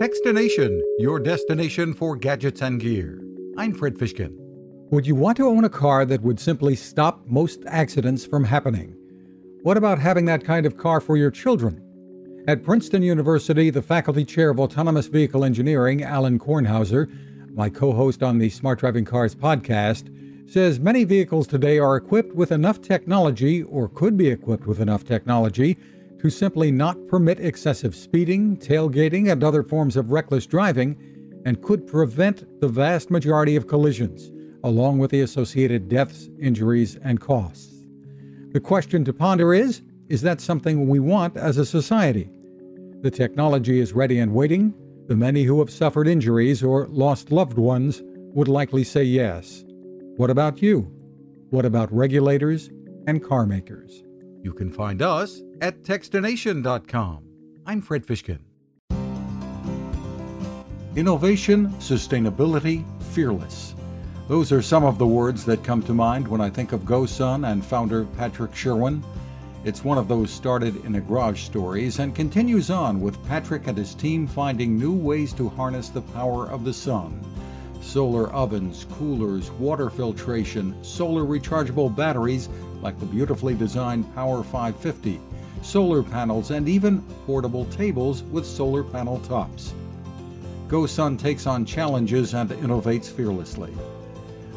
Techstination, your destination for gadgets and gear. I'm Fred Fishkin. Would you want to own a car that would simply stop most accidents from happening? What about having that kind of car for your children? At Princeton University, the faculty chair of autonomous vehicle engineering, Alain Kornhauser, my co host on the Smart Driving Cars podcast, says many vehicles today are equipped with enough technology, or could be equipped with enough technology, to simply not permit excessive speeding, tailgating, and other forms of reckless driving, and could prevent the vast majority of collisions, along with the associated deaths, injuries, and costs. The question to ponder is is that something we want as a society? The technology is ready and waiting. The many who have suffered injuries or lost loved ones would likely say yes. What about you? What about regulators and car makers? You can find us at Techstination.com. I'm Fred Fishkin. Innovation, sustainability, fearless. Those are some of the words that come to mind when I think of GoSun and founder Patrick Sherwin. It's one of those started in a garage stories and continues on with Patrick and his team finding new ways to harness the power of the sun. Solar ovens, coolers, water filtration, solar rechargeable batteries like the beautifully designed Power 550, solar panels, and even portable tables with solar panel tops. GoSun takes on challenges and innovates fearlessly.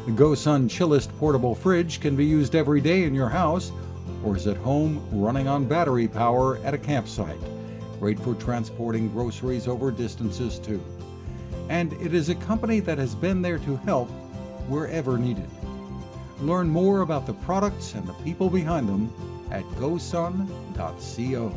The GoSun Chillist portable fridge can be used every day in your house or is at home running on battery power at a campsite. Great for transporting groceries over distances too. And it is a company that has been there to help wherever needed. Learn more about the products and the people behind them at gosun.co.